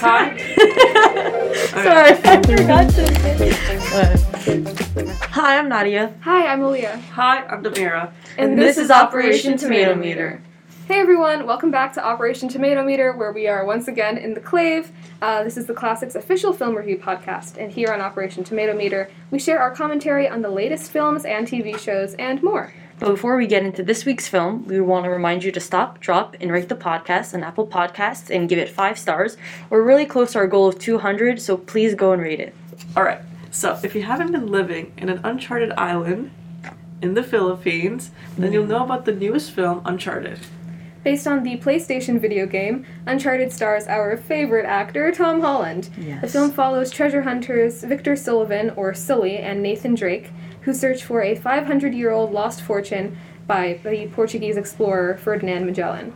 Hi. Sorry, I forgot to. Hi, I'm Nadia. Hi, I'm Aaleia. Hi, I'm Nameera. And this is Operation Tomatometer. Hey everyone, welcome back to Operation Tomatometer, where we are once again in the Clave. Uh, this is the Classics official film review podcast, and here on Operation Tomatometer, we share our commentary on the latest films and TV shows and more. But before we get into this week's film, we want to remind you to stop, drop, and rate the podcast on Apple Podcasts and give it five stars. We're really close to our goal of 200, so please go and rate it. All right. So, if you haven't been living in an uncharted island in the Philippines, then you'll know about the newest film, Uncharted. Based on the PlayStation video game, Uncharted stars our favorite actor, Tom Holland. Yes. The film follows treasure hunters Victor Sullivan, or Sully, and Nathan Drake, who search for a 500 year old lost fortune by the Portuguese explorer Ferdinand Magellan.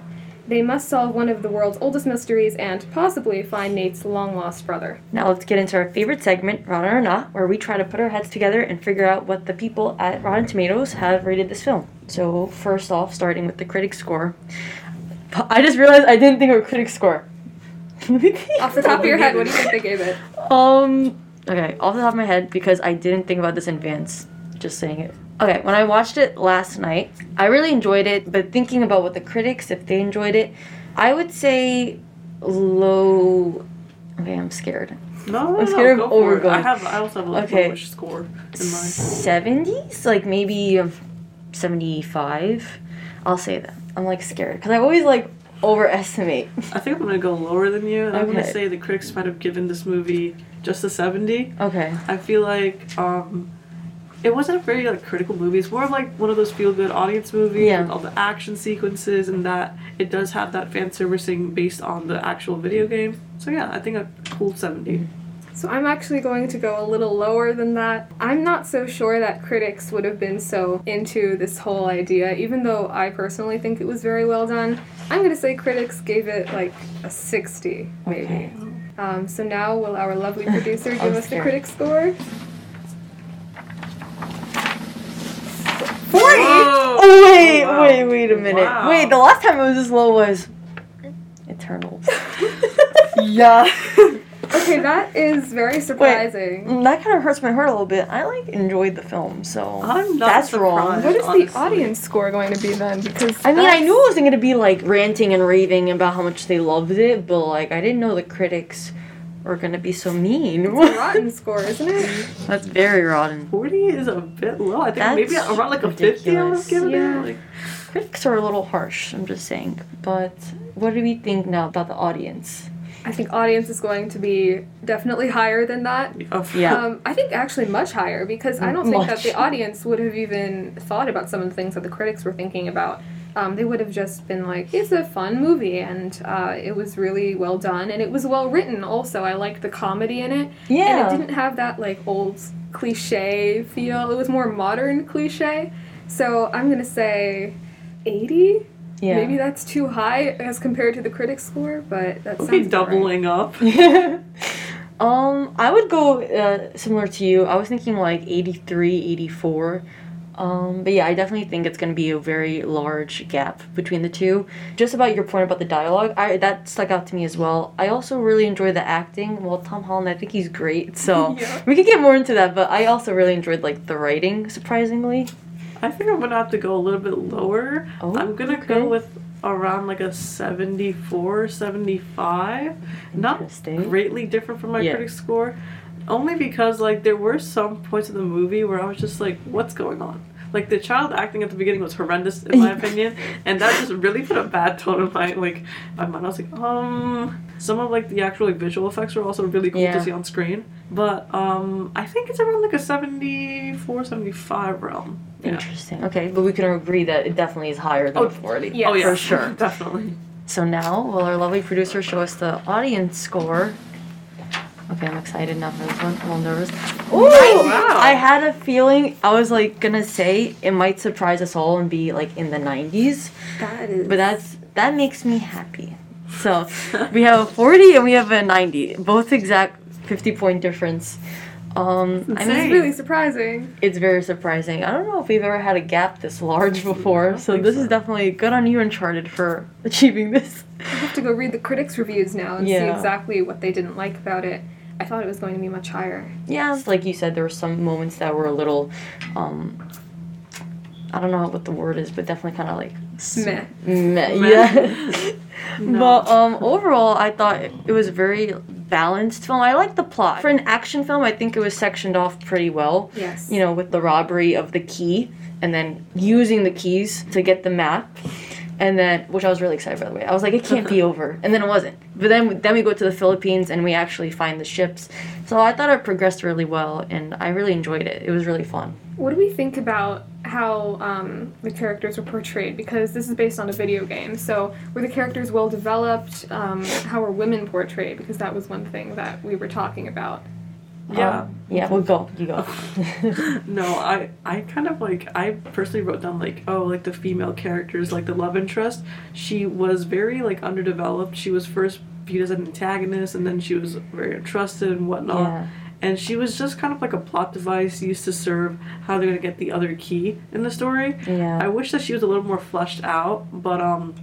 They must solve one of the world's oldest mysteries and possibly find Nate's long lost brother. Now let's get into our favorite segment, Rotten or Not, where we try to put our heads together and figure out what the people at Rotten Tomatoes have rated this film. So, first off, starting with the critic score. I just realized I didn't think of a critic score. Off the top of your head, what do you think they gave it? Um, okay, off the top of my head, because I didn't think about this in advance, just saying it. Okay, when I watched it last night, I really enjoyed it, but thinking about what the critics, if they enjoyed it, I would say low. Okay, I'm scared. No, no, I'm no, scared go of overgoing. I have, I also have a Okay. lowish score in mind. 70s? Like maybe of 75? I'll say that. I'm like scared, because I always like overestimate. I think I'm gonna go lower than you, and I'm gonna say the critics might have given this movie just a 70. Okay. I feel like um, it wasn't a very like critical movie. It's more of like one of those feel good audience movies Yeah. with all the action sequences and that it does have that fan servicing based on the actual video game. So yeah, I think a cool seventy. So I'm actually going to go a little lower than that. I'm not so sure that critics would have been so into this whole idea, even though I personally think it was very well done. I'm going to say critics gave it like a 60, maybe. Okay. Um, so now will our lovely producer give I'm us the scared. critic score? 40? Whoa! Oh, wait, Wow. wait, wait a minute. Wow. Wait, the last time it was this low was Eternals. yeah. Okay, that is very surprising. Mm, That kind of hurts my heart a little bit. I like enjoyed the film, so I'm not that's wrong. What is honestly. the audience score going to be then? Because I mean, I knew it wasn't gonna be like ranting and raving about how much they loved it, but like I didn't know the critics were gonna be so mean. it's a rotten score, isn't it? That's very rotten. Forty is a bit low. I think That's maybe around like a fifty. I would have ridiculous. Yeah. it. Like, Critics are a little harsh. I'm just saying. But what do we think now about the audience? I think audience is going to be definitely higher than that. of- Yeah. Um, I think actually much higher because I don't think that the audience would have even thought about some of the things that the critics were thinking about. Um, they would have just been like, "It's a fun movie, and uh, it was really well done, and it was well written." Also, I liked the comedy in it, Yeah. and it didn't have that like old cliche feel. It was more modern cliche. So I'm gonna say eighty. Yeah. Maybe that's too high as compared to the critic score, but that Okay, sounds about right. doubling up. um, I would go uh, similar to you. I was thinking like 83, 84. Um, but yeah, I definitely think it's going to be a very large gap between the two. Just about your point about the dialogue, I that stuck out to me as well. I also really enjoy the acting. Well, Tom Holland, I think he's great. So Yeah. we could get more into that. But I also really enjoyed like the writing, surprisingly. I think I'm gonna have to go a little bit lower. Oh, I'm gonna okay. go with around like a 74, 75. Not greatly different from my Yeah. critic score. Only because like there were some points of the movie where I was just like, what's going on? Like the child acting at the beginning was horrendous in my opinion, and that just really put a bad tone in my like my mind. I was like, um, some of like the actual like visual effects were also really cool Yeah. to see on screen, but um, I think it's around like a 74, 75 realm. Yeah. Interesting. Okay, but we can agree that it definitely is higher than Oh, 40. yeah. Oh yeah, For sure. definitely. So now, will our lovely producer show us the audience score? Okay, I'm excited now for this one. I'm a little nervous. Ooh! Wow. I had a feeling I was like gonna say it might surprise us all and be like in the 90s, That is. but that's that makes me happy. So we have a 40 and we have a 90, both exact 50 point difference. Um, I mean, really surprising. it's very surprising. I don't know if we've ever had a gap this large before, so this so. is definitely good on you, Uncharted, for achieving this. I have to go read the critics' reviews now and see exactly what they didn't like about it. I thought it was going to be much higher. Yeah, like you said, there were some moments that were a little, um, I don't know what the word is, but definitely kind of like Meh. meh. Meh. Yeah. No. But um, overall, I thought it it was a very balanced film. I like the plot. For an action film, I think it was sectioned off pretty well. Yes. You know, with the robbery of the key and then using the keys to get the map. And then, which I was really excited by the way. I was like, it can't be over, and then it wasn't. But then, then we go to the Philippines and we actually find the ships. So I thought it progressed really well, and I really enjoyed it. It was really fun. What do we think about how um, the characters were portrayed? Because this is based on a video game. So were the characters well developed? Um, how were women portrayed? Because that was one thing that we were talking about. Yeah. Um, yeah. We'll go. You go. No, I I kind of like I personally wrote down like oh like the female characters like the love interest she was very like underdeveloped she was first viewed as an antagonist and then she was very untrusted and whatnot Yeah. and she was just kind of like a plot device used to serve how they're gonna get the other key in the story. Yeah. I wish that she was a little more fleshed out, but um,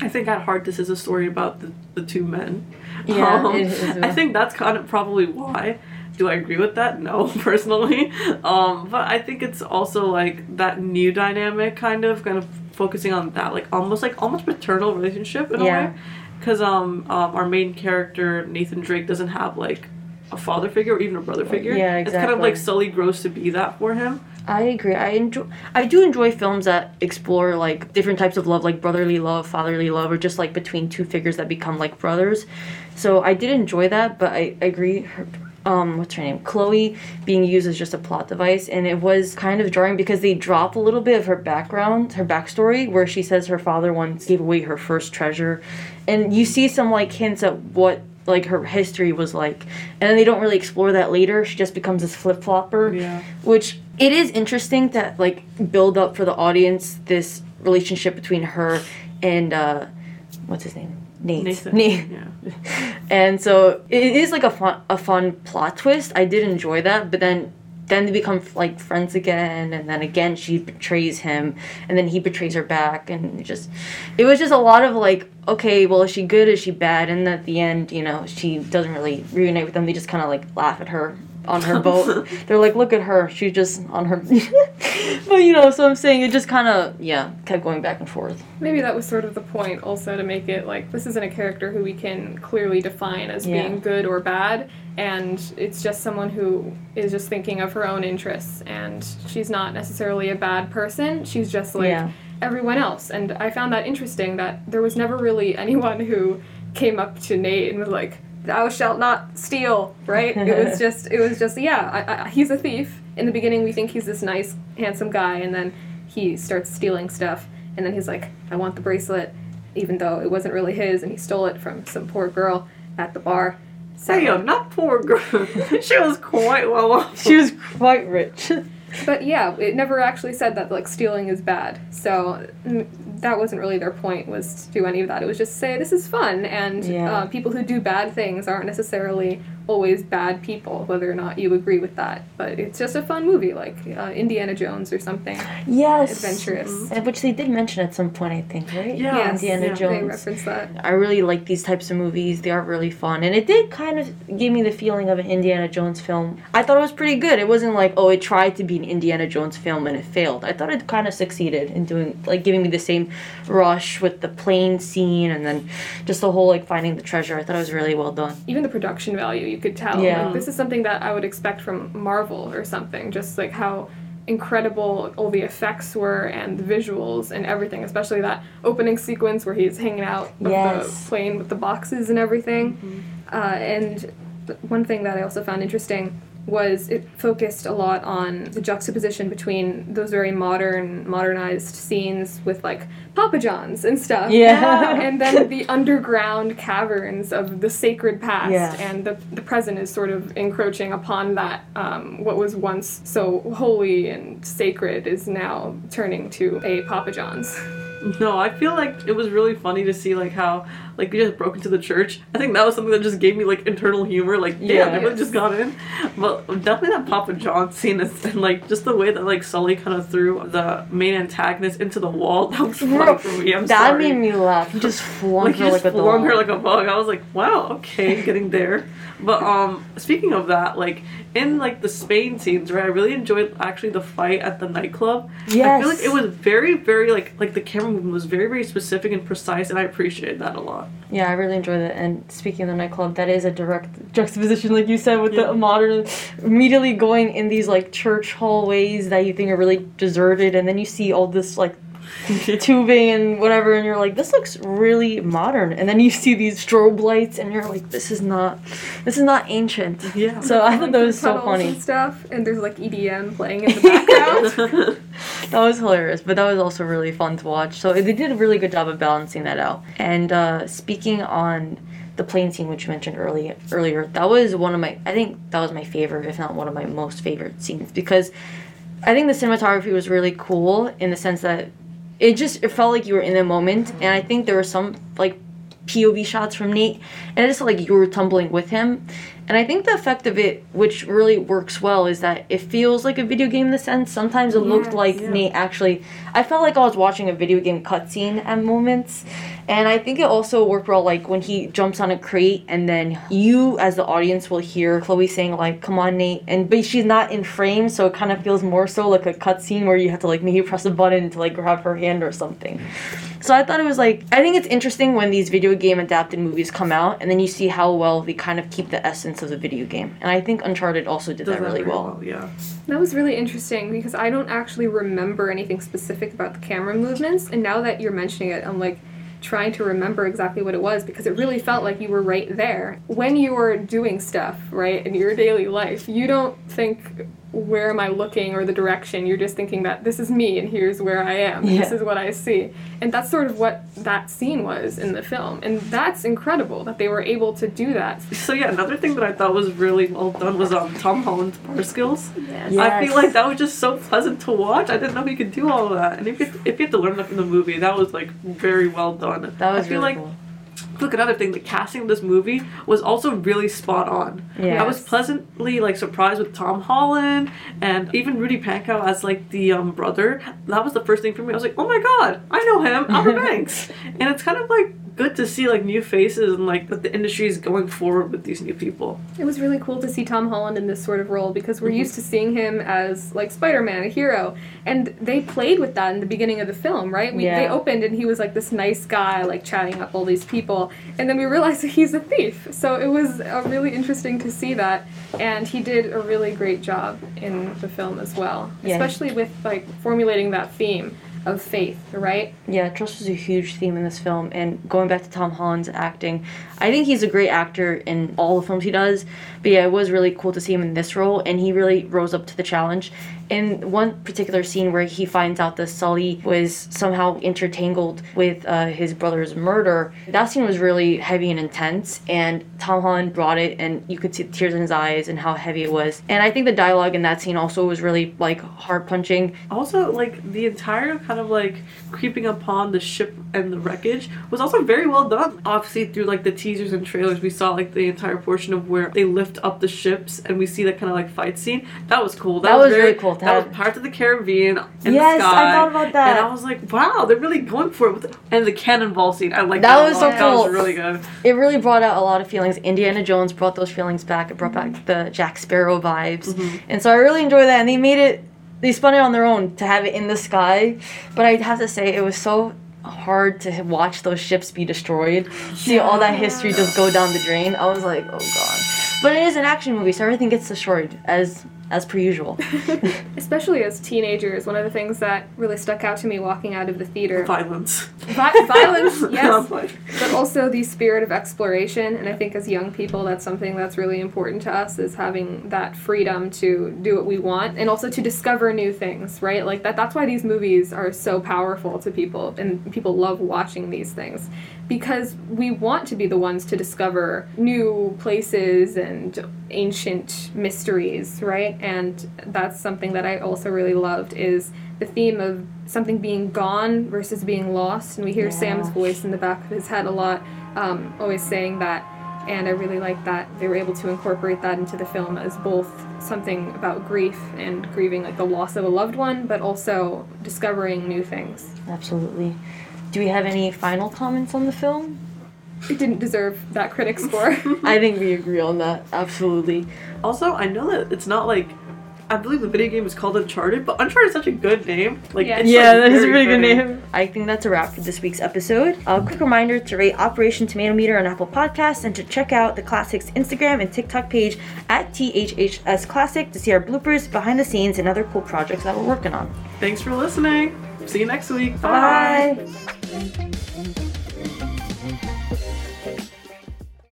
I think at heart this is a story about the, the two men. Yeah, Um, it is. I think that's kind of probably why. Do I agree with that? No, personally. Um, but I think it's also like that new dynamic, kind of, kind of focusing on that, like almost like almost paternal relationship in Yeah. a way. Because um, um, our main character Nathan Drake doesn't have like a father figure or even a brother figure. Yeah, exactly. It's kind of like. Sully grows to be that for him. I agree. I enjoy. I do enjoy films that explore like different types of love, like brotherly love, fatherly love, or just like between two figures that become like brothers. So I did enjoy that, but I, I agree. Her, um, what's her name? Chloe being used as just a plot device, and it was kind of jarring because they drop a little bit of her background, her backstory, where she says her father once gave away her first treasure, and you see some like hints at what like her history was like, and then they don't really explore that later. She just becomes this flip flopper Yeah. which it is interesting that like build up for the audience this relationship between her and uh what's his name Nate. Nathan. Nate. Yeah. And so it is like a fun a fun plot twist. I did enjoy that, but then then they become like friends again and then again she betrays him and then he betrays her back and it just it was just a lot of like okay well is she good is she bad and at the end you know she doesn't really reunite with them they just kind of like laugh at her on her boat. They're like look at her. She's just on her but you know so i'm saying it just kind of yeah kept going back and forth. Maybe that was sort of the point also to make it like this isn't a character who we can clearly define as Yeah. being good or bad and it's just someone who is just thinking of her own interests and she's not necessarily a bad person. She's just like Yeah. everyone else. And I found that interesting that there was never really anyone who came up to Nate and was like thou shalt not steal right? It was just it was just yeah I, I, he's a thief. In the beginning we think he's this nice handsome guy and then he starts stealing stuff and then he's like i want the bracelet even though it wasn't really his and he stole it from some poor girl at the bar. So Hey, not poor girl. she was quite well off. she was quite rich. But yeah it never actually said that like stealing is bad. So that wasn't really their point was to do any of that it was just say this is fun and Yeah. uh, people who do bad things aren't necessarily always bad people whether or not you agree with that but it's just a fun movie like uh, indiana jones or something yes adventurous Uh, which they did mention at some point i think right Yeah. yes indiana yeah. they jones reference that I really like these types of movies. They are really fun. And it did kind of give me the feeling of an Indiana Jones film. I thought it was pretty good. It wasn't like, oh, it tried to be an Indiana Jones film and it failed. I thought it kind of succeeded in doing, like, giving me the same rush with the plane scene and then just the whole, like, finding the treasure. I thought it was really well done. even the production value you could tell Yeah. like, this is something that i would expect from marvel or something just like how incredible all the effects were and the visuals and everything especially that opening sequence where he's hanging out of Yes. the plane with the boxes and everything uh, and one thing that i also found interesting was it focused a lot on the juxtaposition between those very modern modernized scenes with like papa johns and stuff Yeah. and then the underground caverns of the sacred past Yeah. and the, the present is sort of encroaching upon that um, what was once so holy and sacred is now turning to a papa john's No, I feel like it was really funny to see like how like we just broke into the church. I think that was something that just gave me like internal humor. Like, damn, Yeah. they really just got in. But definitely that Papa John scene is, and like just the way that like Sully kind of threw the main antagonist into the wall. That was funny for me. I'm that sorry. made me laugh. He just flung like he her just like a flung dog. her like a bug. I was like, wow, okay, getting there. But um, speaking of that, like in like the Spain scenes, right? I really enjoyed actually the fight at the nightclub. Yes. I feel like it was very, very like like the camera movement was very, very specific and precise, and I appreciated that a lot. Yeah, I really enjoyed it. And speaking of the nightclub, that is a direct juxtaposition, like you said, with Yeah. the modern, immediately going in these like church hallways that you think are really deserted, and then you see all this like tubing and whatever, and you're like, this looks really modern. And then you see these strobe lights, and you're like, this is not, this is not ancient. Yeah. So I thought Like that was so funny. and stuff, and there's like EDM playing in the background. That was hilarious, but that was also really fun to watch. So they did a really good job of balancing that out. And uh, speaking on the plane scene, which you mentioned early earlier, that was one of my. I think that was my favorite, if not one of my most favorite scenes, because I think the cinematography was really cool in the sense that it just it felt like you were in the moment, and I think there were some like POV shots from Nate, and it just felt like you were tumbling with him. And I think the effect of it, which really works well, is that it feels like a video game in the sense. Sometimes it looked like yeah. Nate actually. I felt like I was watching a video game cutscene at moments, and I think it also worked well, like when he jumps on a crate, and then you, as the audience, will hear Chloe saying like, "Come on, Nate," and but she's not in frame, so it kind of feels more so like a cutscene where you have to like maybe press a button to like grab her hand or something. So I thought it was like I think it's interesting when these video game adapted movies come out, and then you see how well they kind of keep the essence of the video game. And I think Uncharted also did Does that really very well. Yeah. That was really interesting because I don't actually remember anything specific about the camera movements, and now that you're mentioning it, I'm like trying to remember exactly what it was because it really felt like you were right there. When you were doing stuff, right, in your daily life, you don't think where am I looking or the direction. You're just thinking that this is me and here's where I am. and This is what I see. And that's sort of what that scene was in the film. And that's incredible that they were able to do that. So yeah, another thing that I thought was really well done was um Tom Holland's bar skills. Yes. Yeah. I feel like that was just so pleasant to watch. I didn't know he could do all of that. And if you, if you have to learn that from the movie, that was like very well done. That was I feel really like cool. Look another thing the casting of this movie was also really spot on. Yeah. i was pleasantly like surprised with tom holland and even rudy pankow as like the um, brother. That was the first thing for me. I was like oh my god i know him outer banks. And it's kind of like good to see like new faces and like that the industry is going forward with these new people It was really cool to see Tom Holland in this sort of role because we're Mhm. used to seeing him as like Spider-Man, a hero, and they played with that in the beginning of the film, right? We, They opened and he was like this nice guy, like chatting up all these people, and then we realized that he's a thief. So it was uh, really interesting to see that, and he did a really great job in the film as well, Yeah. especially with like formulating that theme of faith, right? Yeah, trust was a huge theme in this film. And going back to Tom Holland's acting, I think he's a great actor in all the films he does. But yeah, it was really cool to see him in this role, and he really rose up to the challenge. In one particular scene where he finds out that Sully was somehow intertangled with uh, his brother's murder, that scene was really heavy and intense. And Tom Holland brought it, and you could see the tears in his eyes and how heavy it was. And I think the dialogue in that scene also was really like heart punching. also like the entire kind of like creeping upon the ship and the wreckage was also very well done obviously through like the teasers and trailers we saw like the entire portion of where they lift up the ships and we see that kind of like fight scene that was cool That was really cool that have. was Pirates of the Caribbean in Yes, the I thought about that. and I was like wow they're really going for it with and the cannonball scene I like That that, was so lot. that was cool. really good it really brought out a lot of feelings. Indiana Jones brought those feelings back. It brought back the Jack Sparrow vibes, Mhm. and so I really enjoyed that. And they made it, they spun it on their own to have it in the sky. But I have to say, it was so hard to watch those ships be destroyed. See all that history just go down the drain. I was like, oh god. But it is an action movie, so everything gets destroyed as as per usual. Especially as teenagers, one of the things that really stuck out to me walking out of the theater violence Vi- violence, yes. but also the spirit of exploration. And I think as young people, that's something that's really important to us is having that freedom to do what we want and also to discover new things, right? Like that. That's why these movies are so powerful to people, and people love watching these things because we want to be the ones to discover new places and ancient mysteries, right? And that's something that I also really loved is the theme of something being gone versus being lost. And we hear Sam's voice in the back of his head a lot, um, always saying that. And I really like that they were able to incorporate that into the film as both something about grief and grieving like the loss of a loved one, but also discovering new things. Absolutely. Do we have any final comments on the film? It didn't deserve that critic score. I think we agree on that. Absolutely. Also, I know that it's not like I believe the video game is called Uncharted, but Uncharted is such a good name. Like, Yeah. it's Yeah, like that is a very really good fitting. name. I think that's a wrap for this week's episode. A quick reminder to rate Operation Tomatometer on Apple Podcasts and to check out the Classics Instagram and TikTok page at THHS Classic to see our bloopers, behind the scenes, and other cool projects that we're working on. Thanks for listening. See you next week. Bye. Bye.